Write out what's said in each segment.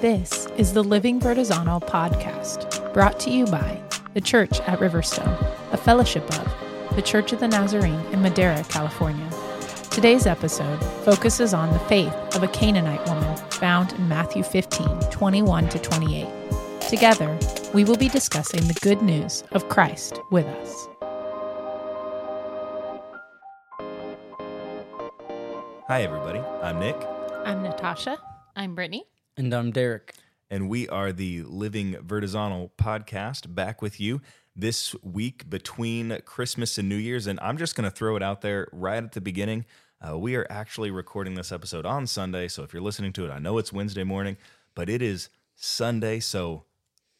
This is the Living Vertizontal podcast, brought to you by the Church at Riverstone, a fellowship of the Church of the Nazarene in Madera, California. Today's episode focuses on the faith of a Canaanite woman found in Matthew 15 21 to 28. Together, we will be discussing the good news of Christ with us. Hi, everybody. I'm Nick, I'm Natasha. I'm Brittany. And I'm Derek. and we are the Living Vertizontal podcast back with you this week between Christmas and New Year's. And I'm just going to throw it out there right at the beginning. Uh, we are actually recording this episode on Sunday. So if you're listening to it, I know it's Wednesday morning, but it is Sunday. So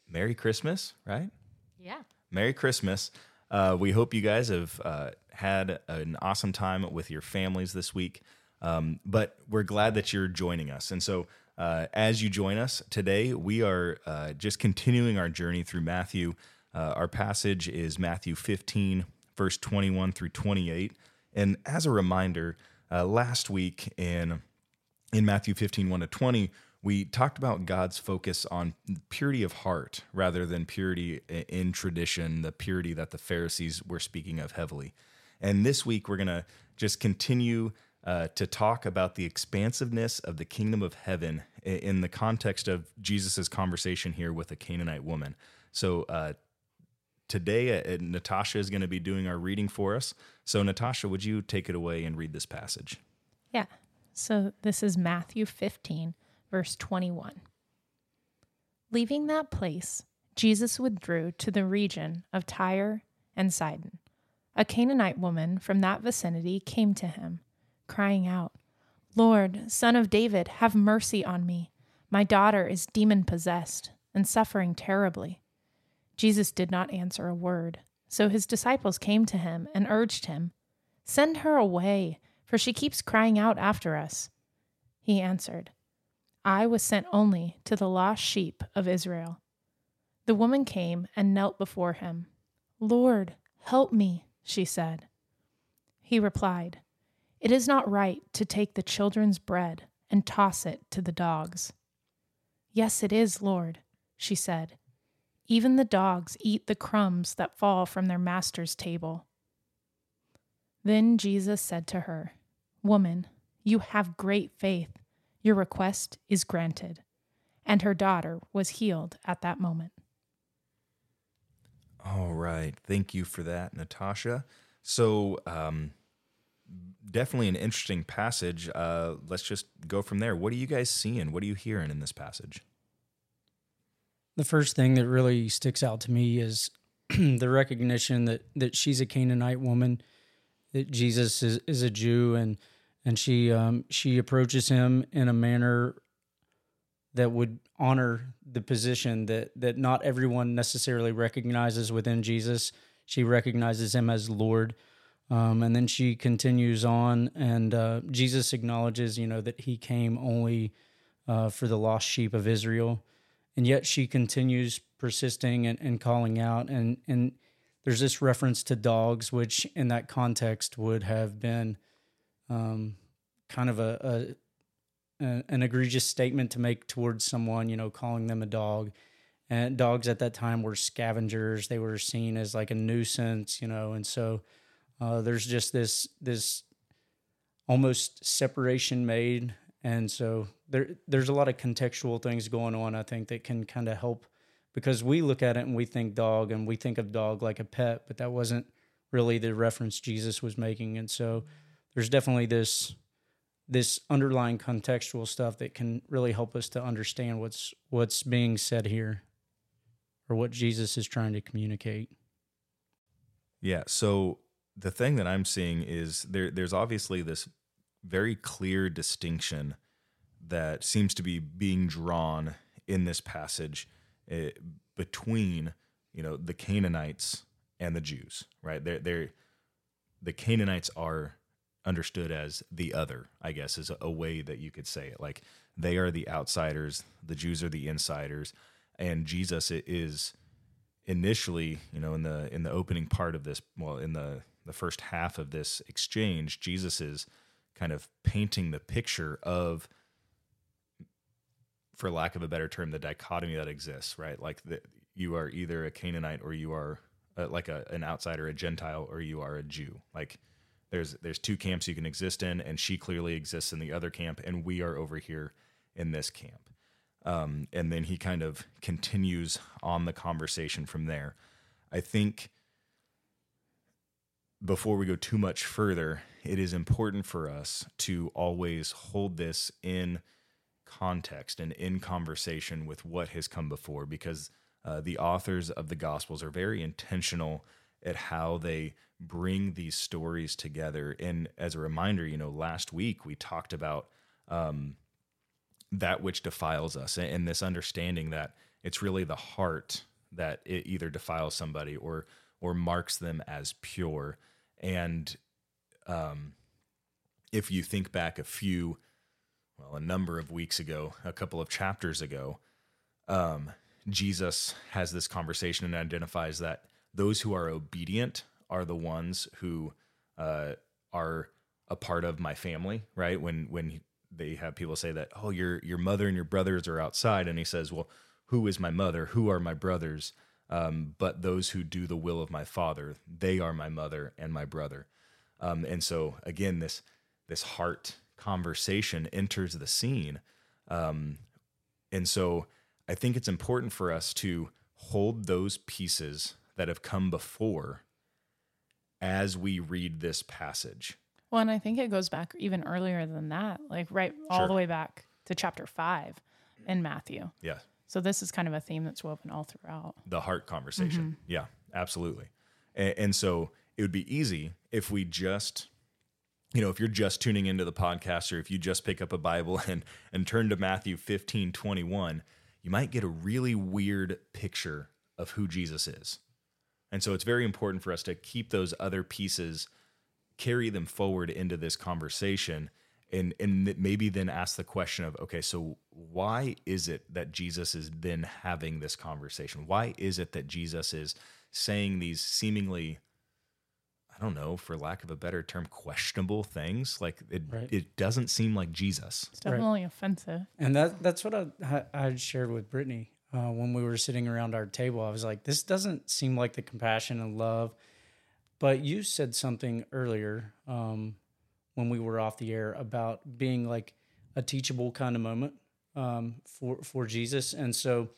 Merry Christmas, right? Yeah. Merry Christmas. Uh, we hope you guys have uh, had an awesome time with your families this week. Um, but we're glad that you're joining us. And so, uh, as you join us today, we are uh, just continuing our journey through Matthew. Uh, our passage is Matthew 15, verse 21 through 28. And as a reminder, uh, last week in in Matthew 15, 1 to 20, we talked about God's focus on purity of heart rather than purity in tradition, the purity that the Pharisees were speaking of heavily. And this week, we're going to just continue uh, to talk about the expansiveness of the kingdom of heaven in the context of Jesus' conversation here with a Canaanite woman. So, uh, today, uh, Natasha is going to be doing our reading for us. So, Natasha, would you take it away and read this passage? Yeah. So this is Matthew 15, verse 21. Leaving that place, Jesus withdrew to the region of Tyre and Sidon. A Canaanite woman from that vicinity came to him, crying out, Lord, son of David, have mercy on me. My daughter is demon possessed and suffering terribly. Jesus did not answer a word. So his disciples came to him and urged him, Send her away, for she keeps crying out after us. He answered, I was sent only to the lost sheep of Israel. The woman came and knelt before him. Lord, help me, she said. He replied, It is not right to take the children's bread and toss it to the dogs. Yes, it is, Lord, she said. Even the dogs eat the crumbs that fall from their master's table. Then Jesus said to her, Woman, you have great faith. Your request is granted. And her daughter was healed at that moment. All right. Thank you for that, Natasha. So, um, definitely an interesting passage. Uh, let's just go from there. What are you guys seeing? What are you hearing in this passage? The first thing that really sticks out to me is the recognition that that she's a Canaanite woman, that Jesus is, is a Jew, and and she um, she approaches him in a manner that would honor the position that that not everyone necessarily recognizes within Jesus. She recognizes him as Lord. Um, and then she continues on, and uh, Jesus acknowledges, you know, that he came only uh, for the lost sheep of Israel. And yet she continues persisting and, and calling out and and there's this reference to dogs which in that context would have been um, kind of a, a, a an egregious statement to make towards someone you know calling them a dog. And dogs at that time were scavengers. They were seen as like a nuisance you know and so uh, there's just this this almost separation made and so there there's a lot of contextual things going on I think that can kind of help because we look at it and we think dog and we think of dog like a pet but that wasn't really the reference Jesus was making and so there's definitely this this underlying contextual stuff that can really help us to understand what's what's being said here or what Jesus is trying to communicate. Yeah. So the thing that I'm seeing is there. There's obviously this very clear distinction that seems to be being drawn in this passage uh, between you know the Canaanites and the Jews. Right. They're they're the Canaanites are understood as the other. I guess is a, a way that you could say it. Like they are the outsiders. The Jews are the insiders, and Jesus is initially, you know, in the in the opening part of this, well, in the the first half of this exchange, Jesus is kind of painting the picture of for lack of a better term, the dichotomy that exists, right? Like that you are either a Canaanite or you are uh, like a, an outsider, a Gentile, or you are a Jew. Like there's there's two camps you can exist in, and she clearly exists in the other camp, and we are over here in this camp. Um, and then he kind of continues on the conversation from there. I think before we go too much further, it is important for us to always hold this in context and in conversation with what has come before because uh, the authors of the Gospels are very intentional at how they bring these stories together. And as a reminder, you know, last week we talked about um, that which defiles us and this understanding that it's really the heart that it either defiles somebody or or marks them as pure. And um, if you think back a few, well, a number of weeks ago, a couple of chapters ago, um, Jesus has this conversation and identifies that those who are obedient are the ones who uh, are a part of my family, right? When when they have people say that, oh, your your mother and your brothers are outside, and he says, well, who is my mother? Who are my brothers? Um, but those who do the will of my father, they are my mother and my brother. Um, and so again, this this heart conversation enters the scene, um, and so I think it's important for us to hold those pieces that have come before as we read this passage. Well, and I think it goes back even earlier than that, like right all Sure. the way back to chapter five in Matthew. Yeah, So this is kind of a theme that's woven all throughout. the heart conversation. Mm-hmm. Yeah, absolutely. And, and so it would be easy if we just, you know, if you're just tuning into the podcast or if you just pick up a Bible and, and turn to Matthew 15, 21, you might get a really weird picture of who Jesus is. And so it's very important for us to keep those other pieces, carry them forward into this conversation, and and maybe then ask the question of, okay, so why is it that Jesus is then having this conversation? Why is it that Jesus is saying these seemingly, I don't know, for lack of a better term, questionable things? Like it, Right. it doesn't seem like Jesus. It's definitely offensive. And that that's what I I shared with Brittany uh, when we were sitting around our table. I was like, this doesn't seem like the compassion and love. But you said something earlier um, when we were off the air about being like a teachable kind of moment um, for for Jesus, and so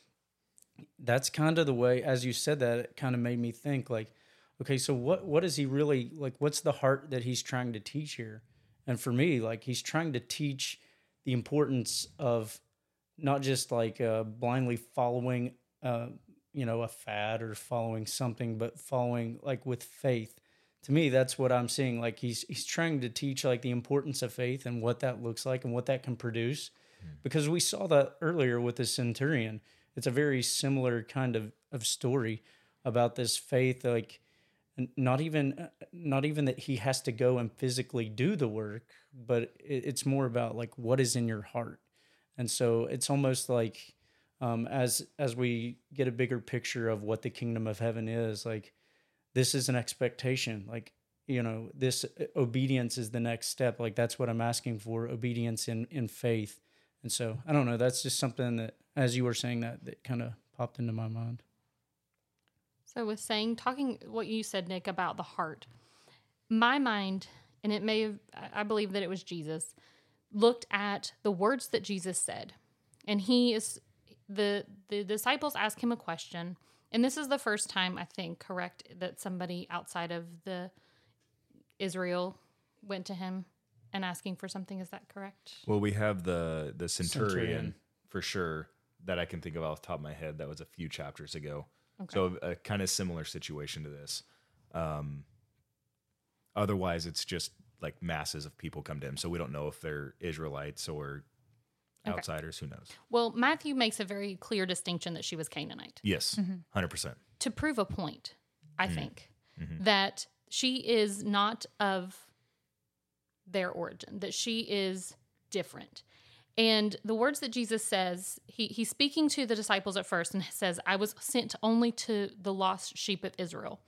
that's kind of the way. As you said that, it kind of made me think like, okay, so what what is he really like? What's the heart that he's trying to teach here? And for me, like he's trying to teach the importance of not just like uh, blindly following, uh, you know, a fad or following something, but following like with faith. To me, that's what I'm seeing. Like he's he's trying to teach like the importance of faith and what that looks like and what that can produce, because we saw that earlier with the centurion. It's a very similar kind of of story about this faith, like not even uh, not even that he has to go and physically do the work but it, it's more about like what is in your heart and so it's almost like um, as as we get a bigger picture of what the kingdom of heaven is like this is an expectation like you know this uh, obedience is the next step like that's what i'm asking for obedience in in faith and so i don't know that's just something that as you were saying that that kind of popped into my mind So, with saying, talking what you said, Nick, about the heart, my mind, and it may have, I I believe that it was Jesus, looked at the words that Jesus said. And he is, the, the disciples ask him a question. And this is the first time, I think, correct, that somebody outside of the Israel went to him and asking for something. Is that correct? Well, we have the the centurion, Centurion. for sure that I can think of off the top of my head. That was a few chapters ago. So a kind of similar situation to this. Um, otherwise, it's just like masses of people come to him. So we don't know if they're Israelites or Okay. outsiders. Who knows? Well, Matthew makes a very clear distinction that she was Canaanite. Yes, 100 percent. to prove a point, I Mm-hmm. think, that she is not of their origin, that she is different. And the words that Jesus says, he, he's speaking to the disciples at first and says, I was sent only to the lost sheep of Israel.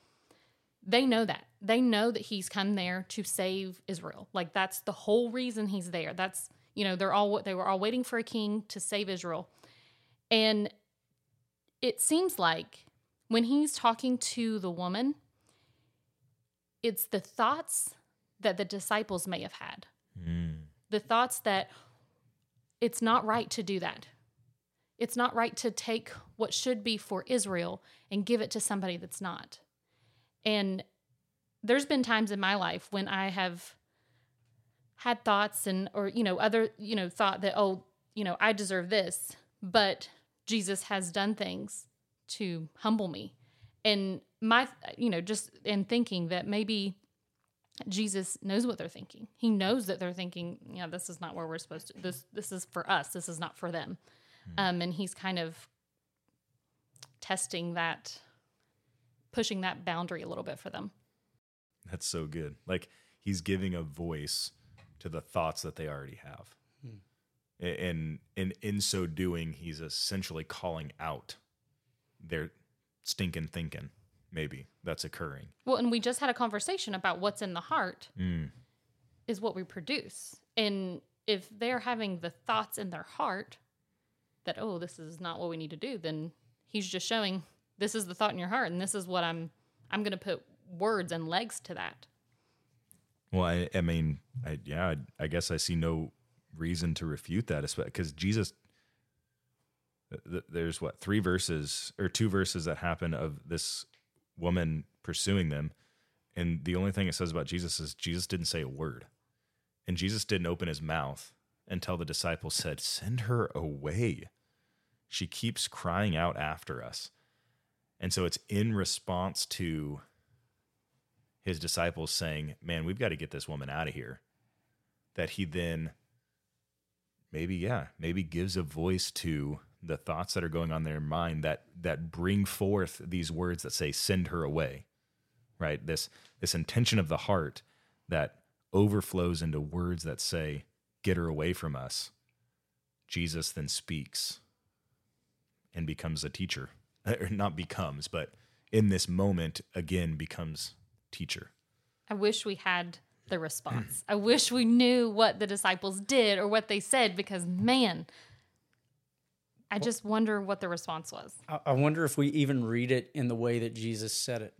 They know that. They know that he's come there to save Israel. Like that's the whole reason he's there. That's, you know, they're all they were all waiting for a king to save Israel. And it seems like when he's talking to the woman, it's the thoughts that the disciples may have had. Hmm. The thoughts that it's not right to do that. It's not right to take what should be for Israel and give it to somebody that's not. And there's been times in my life when I have had thoughts and or you know other you know thought that oh you know I deserve this but Jesus has done things to humble me. And my you know just in thinking that maybe Jesus knows what they're thinking. He knows that they're thinking you know this is not where we're supposed to this this is for us. This is not for them. Um and he's kind of testing that pushing that boundary a little bit for them. That's so good. Like he's giving a voice to the thoughts that they already have. A- And in in so doing, he's essentially calling out their stinking thinking. Maybe that's occurring. Well, and we just had a conversation about what's in the heart Mm. is what we produce. And if they're having the thoughts in their heart that, oh, this is not what we need to do, then he's just showing this is the thought in your heart and this is what I'm I'm gonna put words and legs to that. Well, I, I mean, I, yeah, I, I guess I see no reason to refute that, because Jesus. th- th- There's what three verses or two verses that happen of this woman pursuing them, and the only thing it says about Jesus is Jesus didn't say a word, and Jesus didn't open his mouth until the disciples said, "Send her away." She keeps crying out after us, and so it's in response to his disciples saying, Man, we've got to get this woman out of here. That he then maybe, yeah, maybe gives a voice to the thoughts that are going on in their mind that that bring forth these words that say, send her away. Right? This this intention of the heart that overflows into words that say, get her away from us. Jesus then speaks and becomes a teacher. Or not becomes, but in this moment again becomes teacher. I wish we had the response. I wish we knew what the disciples did or what they said because man, I just wonder what the response was. I, I wonder if we even read it in the way that Jesus said it.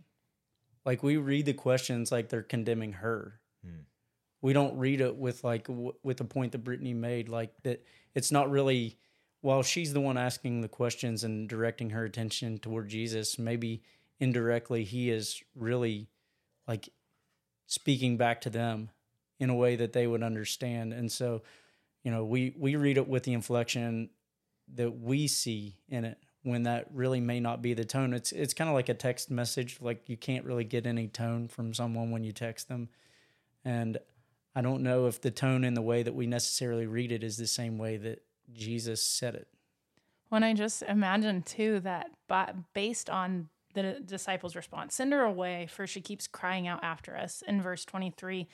Like we read the questions like they're condemning her. Hmm. We don't read it with like w- with the point that Brittany made, like that it's not really. While she's the one asking the questions and directing her attention toward Jesus, maybe indirectly he is really like speaking back to them in a way that they would understand. And so, you know, we we read it with the inflection that we see in it when that really may not be the tone. It's it's kind of like a text message. Like you can't really get any tone from someone when you text them. And I don't know if the tone and the way that we necessarily read it is the same way that Jesus said it. When I just imagine too that based on the disciples' response, send her away, for she keeps crying out after us in verse 23,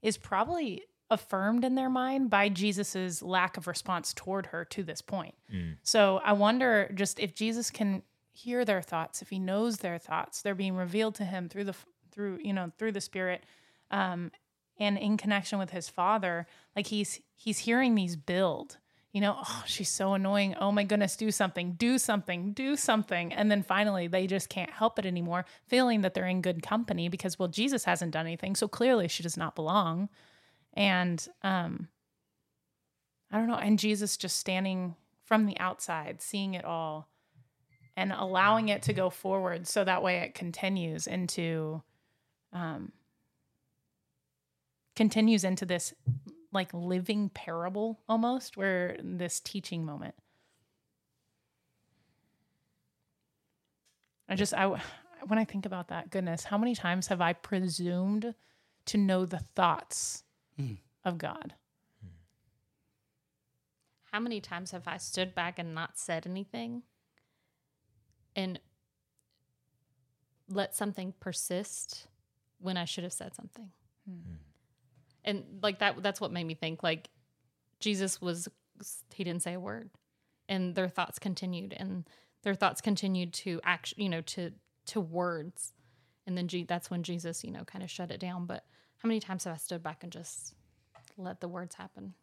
is probably affirmed in their mind by Jesus's lack of response toward her to this point. So I wonder just if Jesus can hear their thoughts, if he knows their thoughts, they're being revealed to him through the through you know through the Spirit, um, and in connection with his Father, like he's he's hearing these build. You know, oh, she's so annoying. Oh my goodness, do something, do something, do something. And then finally, they just can't help it anymore, feeling that they're in good company because, well, Jesus hasn't done anything. So clearly she does not belong. And um, I don't know. And Jesus just standing from the outside, seeing it all and allowing it to go forward so that way it continues into um, continues into this like living parable almost where this teaching moment. I just i when i think about that goodness how many times have i presumed to know the thoughts hmm. of god? How many times have I stood back and not said anything and let something persist when I should have said something? Hmm. Hmm. And like that that's what made me think like Jesus was he didn't say a word. And their thoughts continued and their thoughts continued to act you know to to words. And then G, that's when Jesus you know kind of shut it down. But how many times have I stood back and just let the words happen?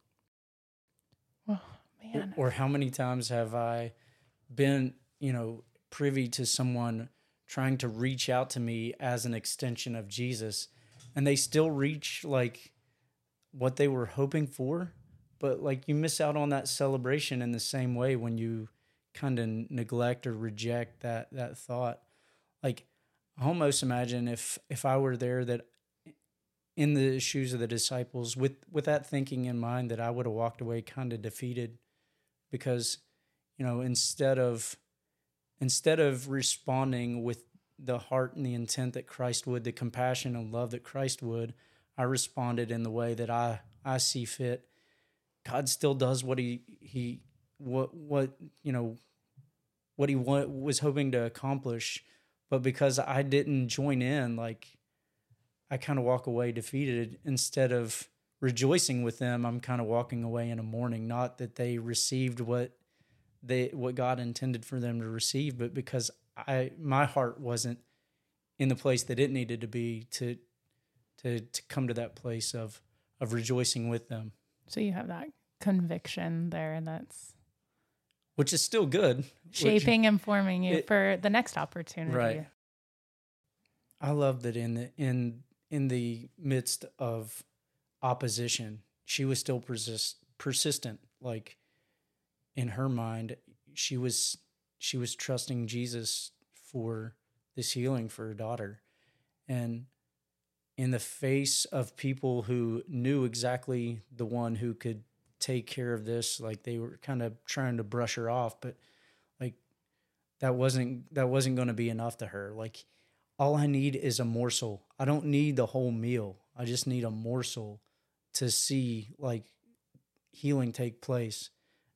Oh man. Or how many times have I been, you know, privy to someone trying to reach out to me as an extension of Jesus and they still reach like what they were hoping for, but like you miss out on that celebration in the same way when you kind of neglect or reject that that thought. Like I almost imagine if if I were there that in the shoes of the disciples with with that thinking in mind that I would have walked away kind of defeated because you know instead of instead of responding with the heart and the intent that Christ would, the compassion and love that Christ would, I responded in the way that I I see fit. God still does what he he what what you know what he wa- was hoping to accomplish, but because I didn't join in, like I kind of walk away defeated instead of rejoicing with them. I'm kind of walking away in a mourning, not that they received what they what God intended for them to receive, but because I my heart wasn't in the place that it needed to be to to to come to that place of of rejoicing with them. So you have that conviction there that's which is still good, shaping which, and forming you it, for the next opportunity. Right. I love that in the in in the midst of opposition, she was still persist, persistent. Like in her mind, she was she was trusting Jesus for this healing for her daughter. And in the face of people who knew exactly the one who could take care of this, like they were kind of trying to brush her off, but like that wasn't that wasn't going to be enough to her. Like all I need is a morsel. I don't need the whole meal. I just need a morsel to see like healing take place.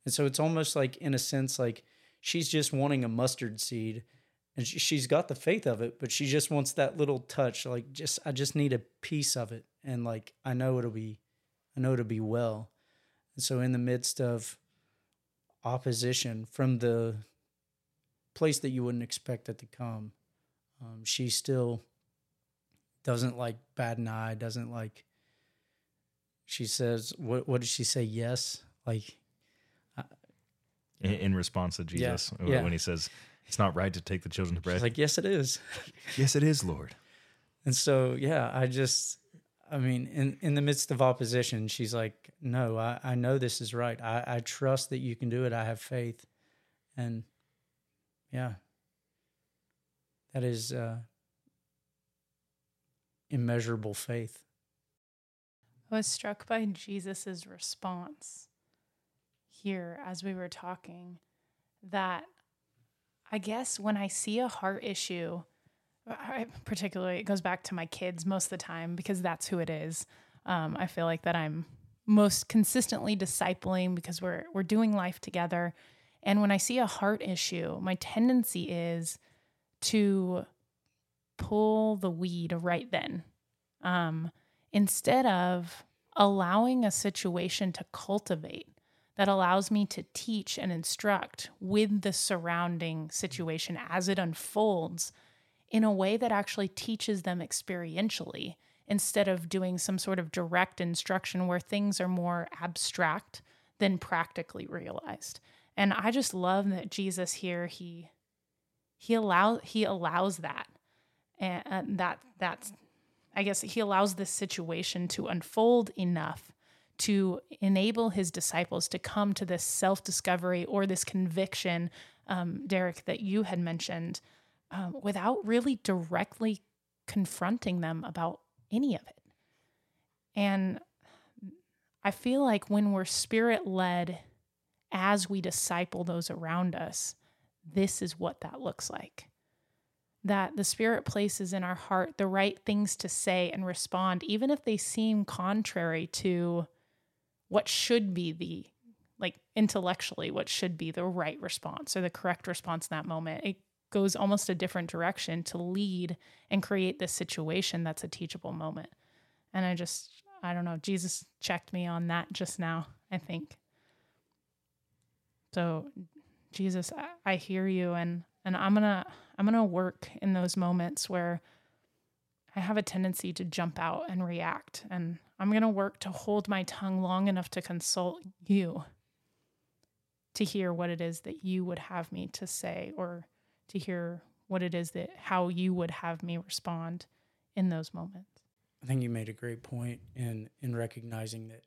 And so it's almost like in a sense like she's just wanting a mustard seed and she, she's got the faith of it but she just wants that little touch like just i just need a piece of it. And like i know it'll be i know it'll be well. And so in the midst of opposition from the place that you wouldn't expect it to come um, she still doesn't like bad an eye doesn't like she says what what did she say? Yes? Like in, in response to Jesus Yeah, yeah. when he says it's not right to take the children's bread. she's like yes it is yes, it is, Lord. And so, yeah, I just, I mean, in, in the midst of opposition, she's like, no, I, I know this is right. I, I trust that you can do it. I have faith. And yeah, that is uh, immeasurable faith. I was struck by Jesus's response here as we were talking that I guess when I see a heart issue, I, particularly it goes back to my kids most of the time because that's who it is. Um, I feel like that I'm most consistently discipling because we're we're doing life together. And when I see a heart issue, my tendency is to pull the weed right then. Um, instead of allowing a situation to cultivate that allows me to teach and instruct with the surrounding situation as it unfolds in a way that actually teaches them experientially instead of doing some sort of direct instruction where things are more abstract than practically realized. And I just love that Jesus here he he allow he allows that and, and that that's I guess he allows this situation to unfold enough to enable his disciples to come to this self discovery or this conviction, um, Derek, that you had mentioned, um, without really directly confronting them about any of it. And I feel like when we're spirit led as we disciple those around us, this is what that looks like that the Spirit places in our heart the right things to say and respond, even if they seem contrary to what should be the, like intellectually, what should be the right response or the correct response in that moment. It goes almost a different direction to lead and create this situation that's a teachable moment. And I just, I don't know, Jesus checked me on that just now, I think. So, Jesus, I, I hear you and and I'm to I'm to work in those moments where I have a tendency to jump out and react. And I'm going to work to hold my tongue long enough to consult you to hear what it is that you would have me to say or to hear what it is that how you would have me respond in those moments. I think you made a great point in in recognizing that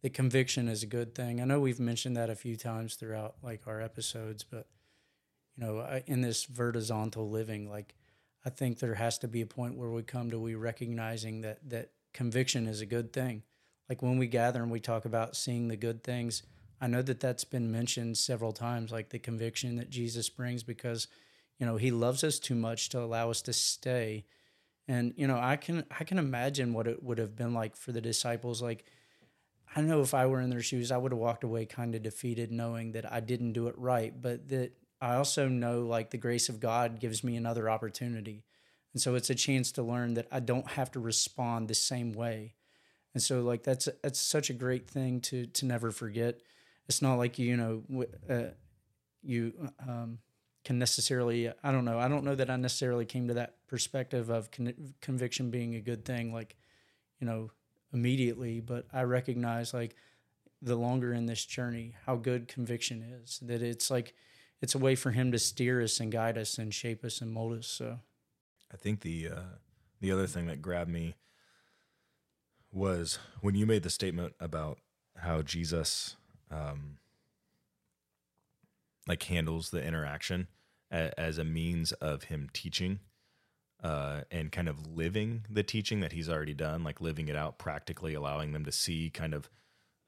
the conviction is a good thing. I know we've mentioned that a few times throughout like our episodes, but you know, in this vertical living, like I think there has to be a point where we come to we recognizing that that conviction is a good thing. Like when we gather and we talk about seeing the good things, I know that that's been mentioned several times, like the conviction that Jesus brings because you know he loves us too much to allow us to stay. And you know, I can I can imagine what it would have been like for the disciples, like I know if I were in their shoes, I would have walked away kind of defeated, knowing that I didn't do it right, but that I also know like the grace of God gives me another opportunity. And so it's a chance to learn that I don't have to respond the same way. And so like that's that's such a great thing to to never forget. It's not like you know uh, you um, can necessarily I don't know I don't know that I necessarily came to that perspective of con- conviction being a good thing like you know immediately, but I recognize like the longer in this journey how good conviction is. That it's like it's a way for him to steer us and guide us and shape us and mold us. So I think the uh, the other thing that grabbed me was when you made the statement about how Jesus um, like handles the interaction as a means of him teaching uh, and kind of living the teaching that he's already done, like living it out practically, allowing them to see kind of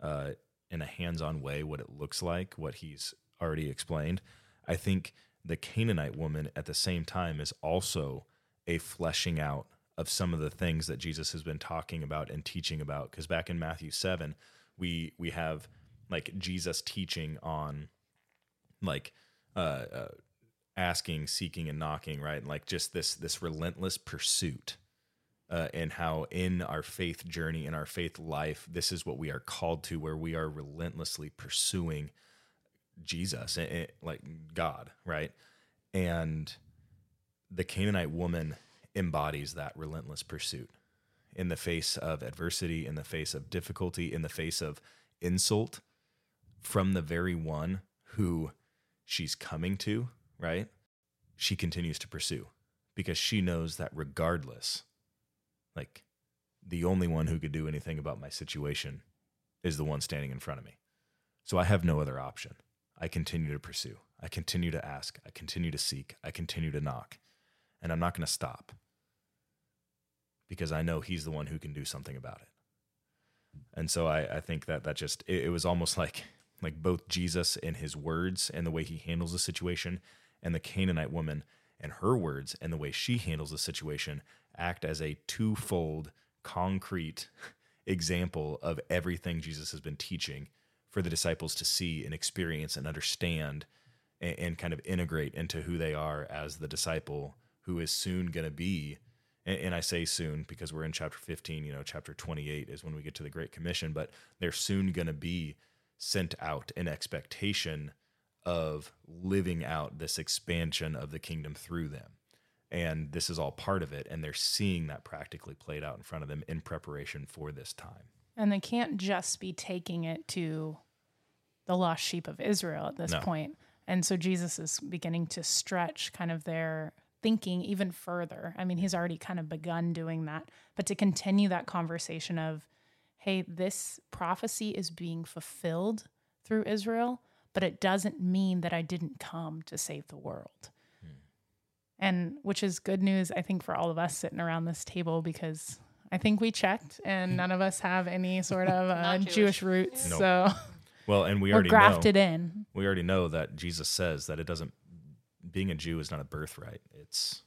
uh, in a hands-on way what it looks like, what he's already explained. I think the Canaanite woman at the same time is also a fleshing out of some of the things that Jesus has been talking about and teaching about. Because back in Matthew seven, we we have like Jesus teaching on like uh, uh, asking, seeking, and knocking, right? And like just this this relentless pursuit. Uh, and how in our faith journey, in our faith life, this is what we are called to, where we are relentlessly pursuing Jesus, and, and, like God, right? And the Canaanite woman embodies that relentless pursuit in the face of adversity, in the face of difficulty, in the face of insult from the very one who she's coming to, right? She continues to pursue because she knows that regardless, like the only one who could do anything about my situation is the one standing in front of me. So I have no other option. I continue to pursue. I continue to ask. I continue to seek. I continue to knock. And I'm not going to stop because I know he's the one who can do something about it. And so I, I think that that just, it, it was almost like, like both Jesus and his words and the way he handles the situation and the Canaanite woman and her words and the way she handles the situation act as a twofold concrete example of everything Jesus has been teaching for the disciples to see and experience and understand and, and kind of integrate into who they are as the disciple who is soon going to be and, I say soon because we're in chapter 15, you know, chapter 28 is when we get to the Great Commission, but they're soon going to be sent out in expectation of living out this expansion of the kingdom through them. And this is all part of it. And they're seeing that practically played out in front of them in preparation for this time. And they can't just be taking it to the lost sheep of Israel at this no. point. And so Jesus is beginning to stretch kind of their thinking even further. I mean, he's already kind of begun doing that, but to continue that conversation of, hey, this prophecy is being fulfilled through Israel, but it doesn't mean that I didn't come to save the world. Hmm. And which is good news, I think, for all of us sitting around this table because I think we checked, and none of us have any sort of uh, Jewish. Jewish. roots. Nope. So, well, and we we're already grafted know, in. We already know that Jesus says that it doesn't. Being a Jew is not a birthright; it's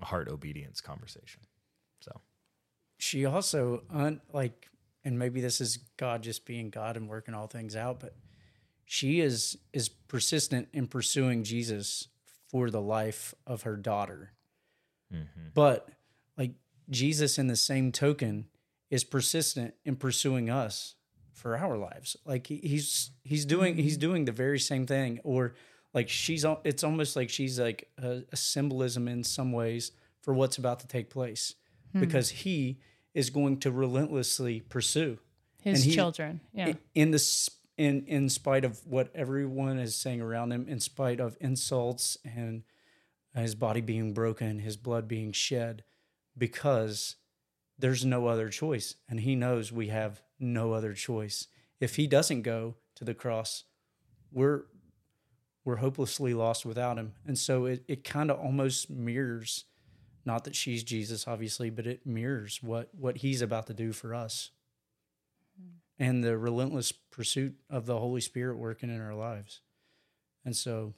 a heart obedience conversation. So, she also un, like, and maybe this is God just being God and working all things out, but she is is persistent in pursuing Jesus for the life of her daughter. Mm-hmm. But like Jesus, in the same token, is persistent in pursuing us for our lives. Like he's he's doing he's doing the very same thing, or like she's it's almost like she's like a, a symbolism in some ways for what's about to take place, hmm. because he is going to relentlessly pursue his he, children. Yeah, in the in in spite of what everyone is saying around him, in spite of insults and his body being broken, his blood being shed, because there's no other choice. And he knows we have no other choice. If he doesn't go to the cross, we're we're hopelessly lost without him. And so it, it kind of almost mirrors, not that she's Jesus, obviously, but it mirrors what what he's about to do for us. Mm-hmm. And the relentless pursuit of the Holy Spirit working in our lives. And so,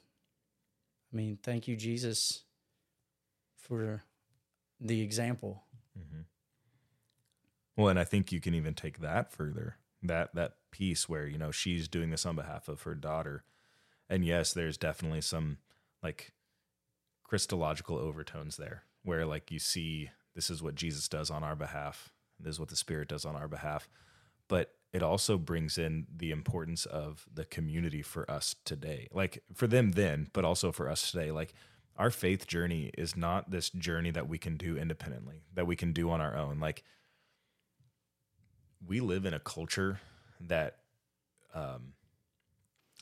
I mean, thank you, Jesus, for the example. Mm-hmm. Well, and I think you can even take that further. That that piece where, you know, she's doing this on behalf of her daughter. And yes, there's definitely some like Christological overtones there where like you see this is what Jesus does on our behalf. This is what the Spirit does on our behalf. But it also brings in the importance of the community for us today. Like for them then, but also for us today. Like our faith journey is not this journey that we can do independently, that we can do on our own. Like we live in a culture that um,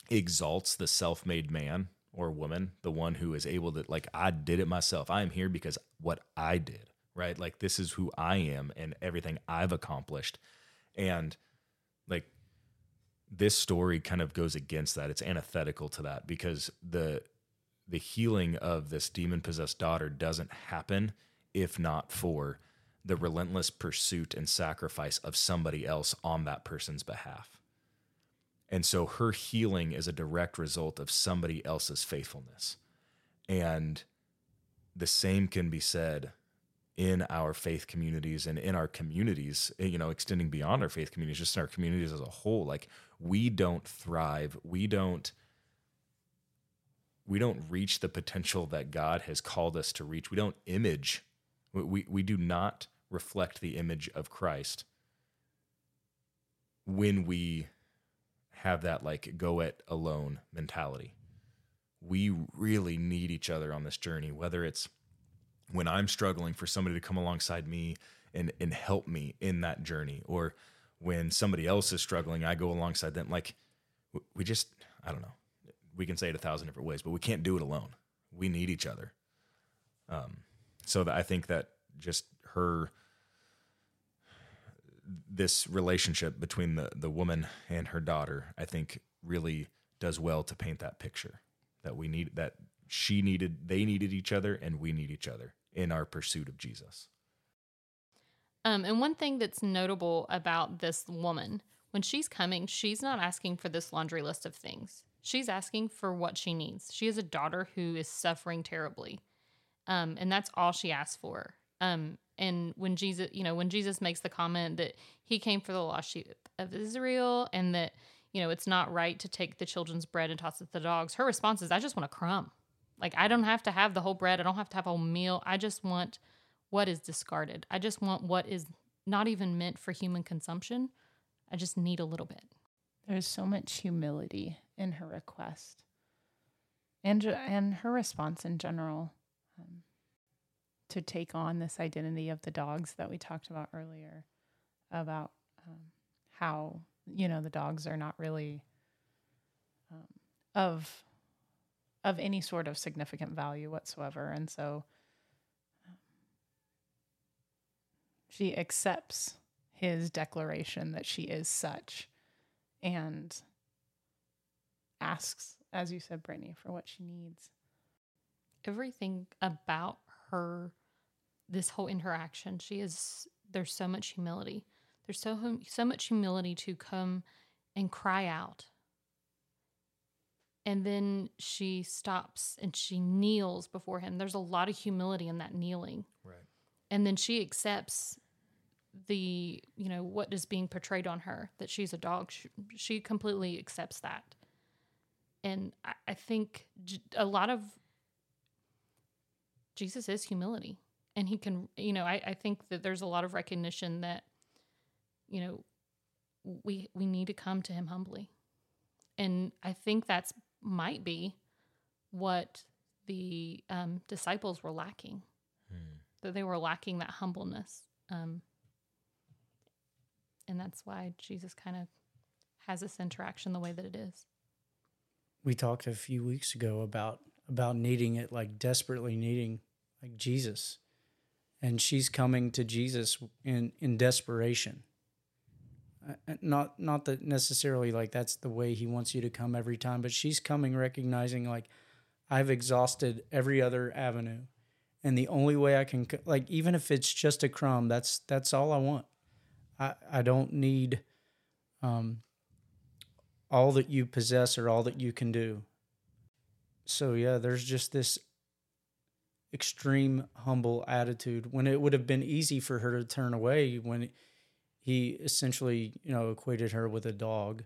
exalts the self-made man or woman, the one who is able to like I did it myself. I am here because what I did, right? Like this is who I am and everything I've accomplished. And like this story kind of goes against that. It's antithetical to that because the the healing of this demon possessed daughter doesn't happen if not for the relentless pursuit and sacrifice of somebody else on that person's behalf. And so her healing is a direct result of somebody else's faithfulness. And the same can be said in our faith communities and in our communities, eh, you know, extending beyond our faith communities, just in our communities as a whole. Like we don't thrive, we don't we don't reach the potential that God has called us to reach. We don't image, we, we, we do not reflect the image of Christ when we have that like go it alone mentality. We really need each other on this journey, whether it's when I'm struggling for somebody to come alongside me and, and help me in that journey, or when somebody else is struggling, I go alongside them. Like we just, I don't know, we can say it a thousand different ways, but we can't do it alone. We need each other. Um, so that I think that just her this relationship between the the woman and her daughter, I think really does well to paint that picture that we need that she needed they needed each other and we need each other in our pursuit of Jesus. Um, and one thing that's notable about this woman, when she's coming, she's not asking for this laundry list of things. She's asking for what she needs. She has a daughter who is suffering terribly. Um, and that's all she asks for. Um, and when Jesus, you know, when Jesus makes the comment that he came for the lost sheep of Israel and that, you know, it's not right to take the children's bread and toss it to the dogs, her response is, I just want a crumb. Like, I don't have to have the whole bread. I don't have to have a whole meal. I just want what is discarded. I just want what is not even meant for human consumption. I just need a little bit. There's so much humility in her request and, and her response in general. Um, to take on this identity of the dogs that we talked about earlier about um, how you know the dogs are not really um, of of any sort of significant value whatsoever. And so um, she accepts his declaration that she is such and asks as you said brittany for what she needs. Everything about her this whole interaction. She is there's so much humility. There's so so much humility to come and cry out. And then she stops and she kneels before him. There's a lot of humility in that kneeling. Right. and then she accepts the you know what is being portrayed on her that she's a dog. She, she completely accepts that. And I, I think a lot of jesus is humility. And he can you know I, I think that there's a lot of recognition that you know we we need to come to him humbly. And i think that's might be what the um, disciples were lacking. That they were lacking that humbleness um, and that's why jesus kind of has this interaction the way that it is. We talked a few weeks ago about about needing it like desperately needing like Jesus. And she's coming to Jesus in in desperation. Uh, uh, Not not that necessarily like that's the way he wants you to come every time, but she's coming recognizing like I've exhausted every other avenue. And the only way I can like even if it's just a crumb, that's that's all I want. I I don't need um all that you possess or all that you can do. So yeah, there's just this extreme humble attitude when it would have been easy for her to turn away when he essentially, you know, equated her with a dog.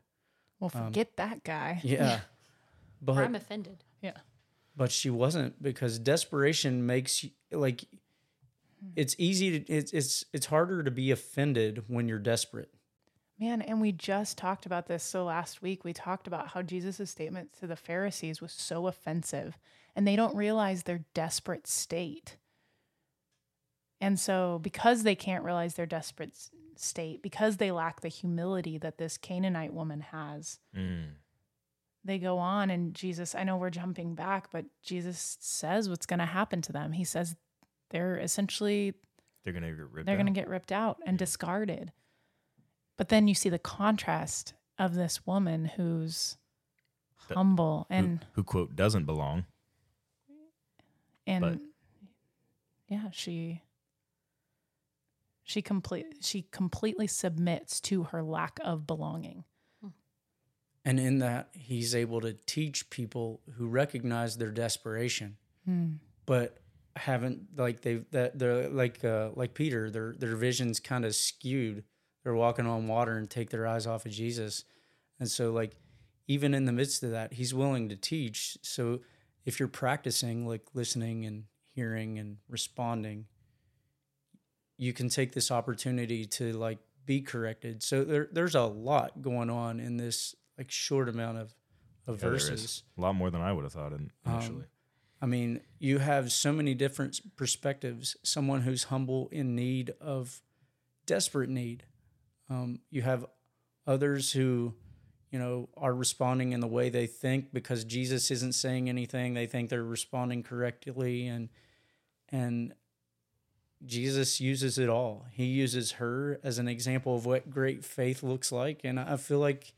Well, um, forget that guy. Yeah. But I'm offended. Yeah. but she wasn't because desperation makes you like it's easy to it's it's it's harder to be offended when you're desperate. Man, and we just talked about this. So last week we talked about how Jesus' statement to the Pharisees was so offensive and they don't realize their desperate state. And so, because they can't realize their desperate state, because they lack the humility that this Canaanite woman has, Mm. they go on and Jesus, I know we're jumping back, but Jesus says what's going to happen to them. He says they're essentially They're gonna get ripped they're going to get ripped out and discarded. But then you see the contrast of this woman who's That- humble who, and who quote doesn't belong. And but- yeah, she she complete she completely submits to her lack of belonging. And in that he's able to teach people who recognize their desperation but haven't like they've that they're like uh like Peter, their their vision's kind of skewed. They're walking on water and take their eyes off of Jesus. And so like even in the midst of that, he's willing to teach. So if you're practicing like listening and hearing and responding, you can take this opportunity to like be corrected. So there there's a lot going on in this like short amount of of Yeah, verses. A lot more than I would have thought Um, initially. I mean, you have so many different perspectives. Someone who's humble in need of desperate need. Um, you have others who, you know, are responding in the way they think because Jesus isn't saying anything. They think they're responding correctly, and and Jesus uses it all. He uses her as an example of what great faith looks like, and I feel like,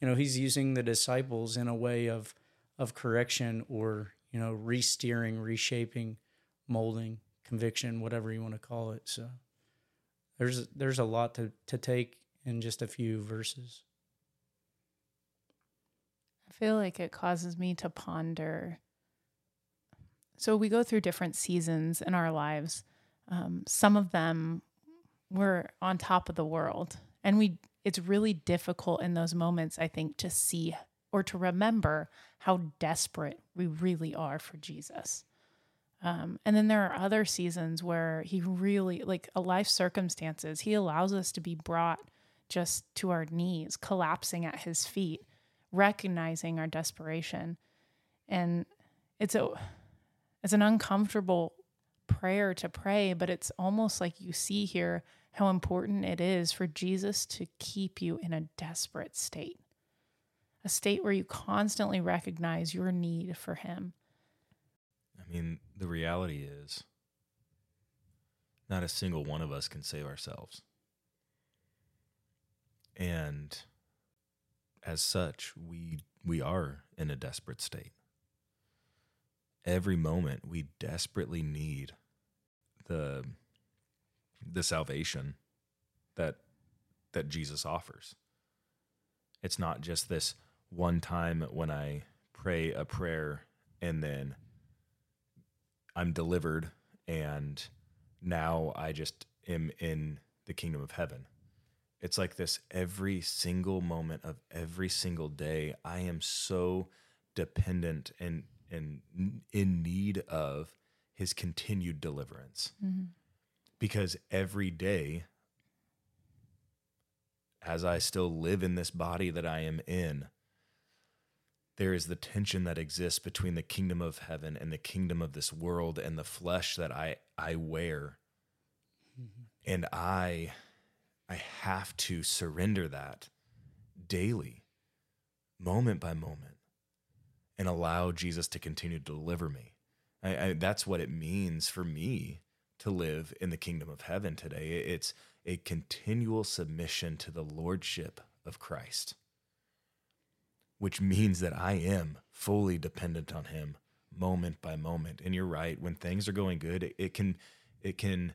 you know, he's using the disciples in a way of of correction or you know re-steering reshaping molding conviction whatever you want to call it so there's there's a lot to to take in just a few verses feel like it causes me to ponder. So we go through different seasons in our lives. Um, some of them we're on top of the world, and we it's really difficult in those moments, I think, to see or to remember how desperate we really are for Jesus. Um, and then there are other seasons where he really, like a life circumstances, he allows us to be brought just to our knees, collapsing at his feet, recognizing our desperation. And it's a it's an uncomfortable prayer to pray, but it's almost like you see here how important it is for Jesus to keep you in a desperate state. A state where you constantly recognize your need for him. I mean, the reality is not a single one of us can save ourselves. And as such, we we are in a desperate state. Every moment we desperately need the the salvation that that Jesus offers. It's not just this one time when I pray a prayer and then I'm delivered and now I just am in the kingdom of heaven. It's like this every single moment of every single day. I am so dependent and and in need of his continued deliverance. Mm-hmm. Because every day as I still live in this body that I am in, there is the tension that exists between the kingdom of heaven and the kingdom of this world and the flesh that I I wear. Mm-hmm. And I I have to surrender that daily moment by moment and allow Jesus to continue to deliver me. I, I, that's what it means for me to live in the kingdom of heaven today. It's a continual submission to the lordship of Christ, which means that I am fully dependent on him moment by moment. And you're right, when things are going good, it, it can it can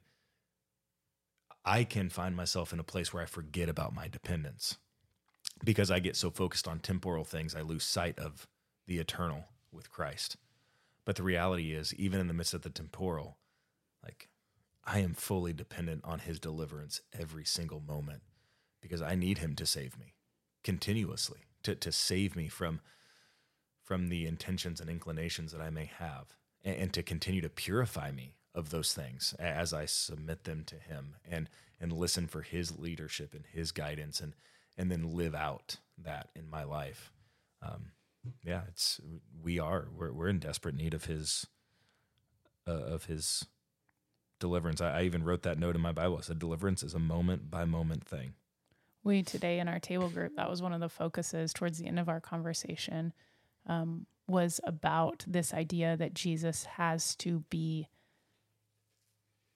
I can find myself in a place where I forget about my dependence. Because I get so focused on temporal things, I lose sight of the eternal with Christ. But the reality is, even in the midst of the temporal, like I am fully dependent on his deliverance every single moment because I need him to save me continuously, to, to save me from, from the intentions and inclinations that I may have, and, and to continue to purify me of those things as I submit them to him and, and listen for his leadership and his guidance and, and then live out that in my life. Um, yeah, it's we are we're we're in desperate need of his uh, of his deliverance. I, I, even wrote that note in my Bible. I said deliverance is a moment by moment thing. We today in our table group that was one of the focuses towards the end of our conversation um, was about this idea that Jesus has to be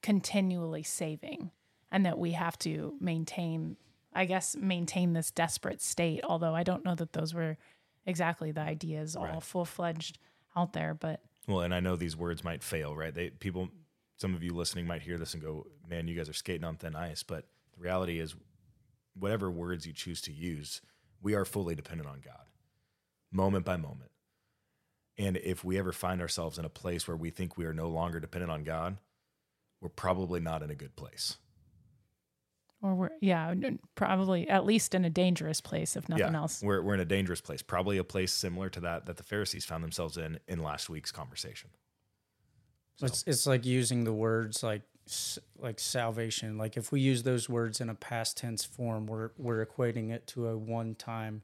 continually saving and that we have to maintain I guess maintain this desperate state although I don't know that those were exactly the ideas all right. full fledged out there. But well, and I know these words might fail, right? They people, some of you listening might hear this and go, "Man, you guys are skating on thin ice." But the reality is, whatever words you choose to use, we are fully dependent on God, moment by moment. And if we ever find ourselves in a place where we think we are no longer dependent on God, we're probably not in a good place. Or we're yeah probably at least in a dangerous place if nothing yeah, else. we're, we're in a dangerous place probably a place similar to that that the pharisees found themselves in in last week's conversation. So. it's, it's like using the words like like salvation. Like if we use those words in a past tense form we're we're equating it to a one time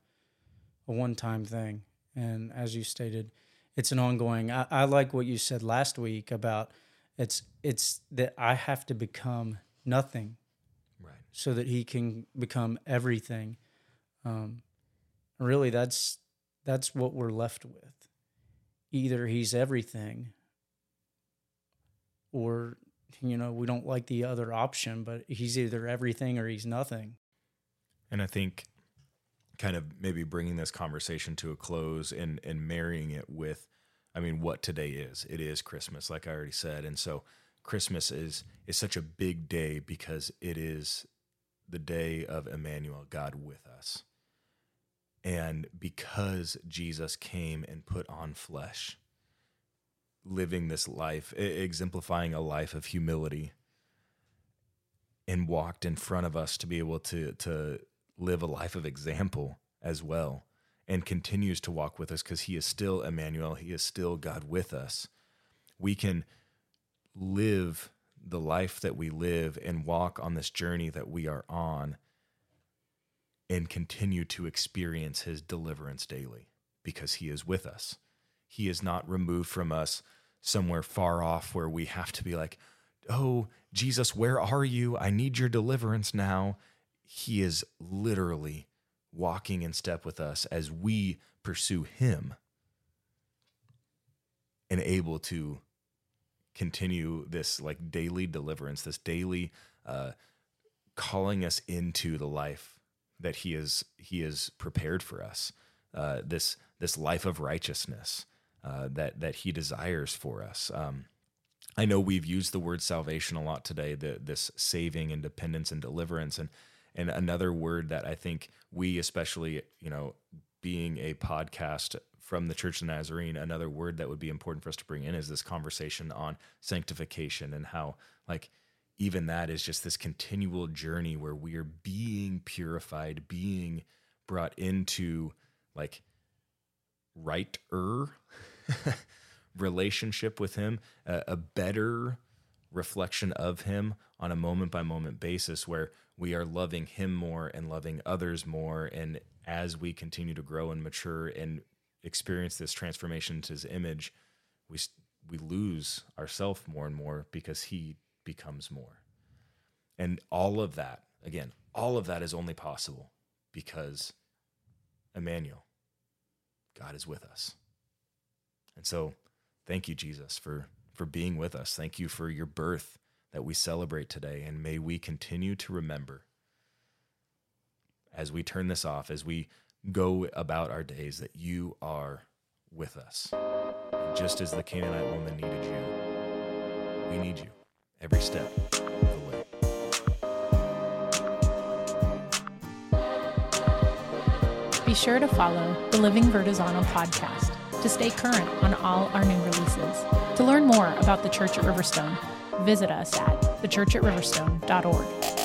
a one time thing. And as you stated it's an ongoing I, I like what you said last week about it's it's that i have to become nothing so that he can become everything. Um, really, that's that's what we're left with. Either he's everything, or you know we don't like the other option, but he's either everything or he's nothing. And I think kind of maybe bringing this conversation to a close and and marrying it with I mean what today is. It is Christmas like I already said. And so Christmas is is such a big day because it is the day of Emmanuel, God with us. And because Jesus came and put on flesh, living this life, exemplifying a life of humility, and walked in front of us to be able to, to live a life of example as well, and continues to walk with us because he is still Emmanuel, he is still God with us. We can live the life that we live and walk on this journey that we are on and continue to experience his deliverance daily because he is with us. He is not removed from us somewhere far off where we have to be like, Oh, Jesus, where are you? I need your deliverance now. He is literally walking in step with us as we pursue him and able to continue this like daily deliverance, this daily uh, calling us into the life that He is He is prepared for us. Uh, this this life of righteousness uh, that that He desires for us. Um, I know we've used the word salvation a lot today. The, this saving, independence, and deliverance, and and another word that I think we, especially you know, being a podcast from the Church of Nazarene, another word that would be important for us to bring in is this conversation on sanctification and how, like, even that is just this continual journey where we are being purified, being brought into like righter relationship with Him, a, a better reflection of Him on a moment by moment basis where we are loving Him more and loving others more. And as we continue to grow and mature and experience this transformation to his image, we we lose ourself more and more because he becomes more. And all of that, again, all of that is only possible because Emmanuel, God is with us. And so, thank you, Jesus, for, for being with us. Thank you for your birth that we celebrate today. And may we continue to remember as we turn this off, as we go about our days, that you are with us. And just as the Canaanite woman needed you, we need you every step of the way. Be sure to follow the Living Vertizano podcast to stay current on all our new releases. To learn more about the Church at Riverstone, visit us at thechurchatriverstone.org.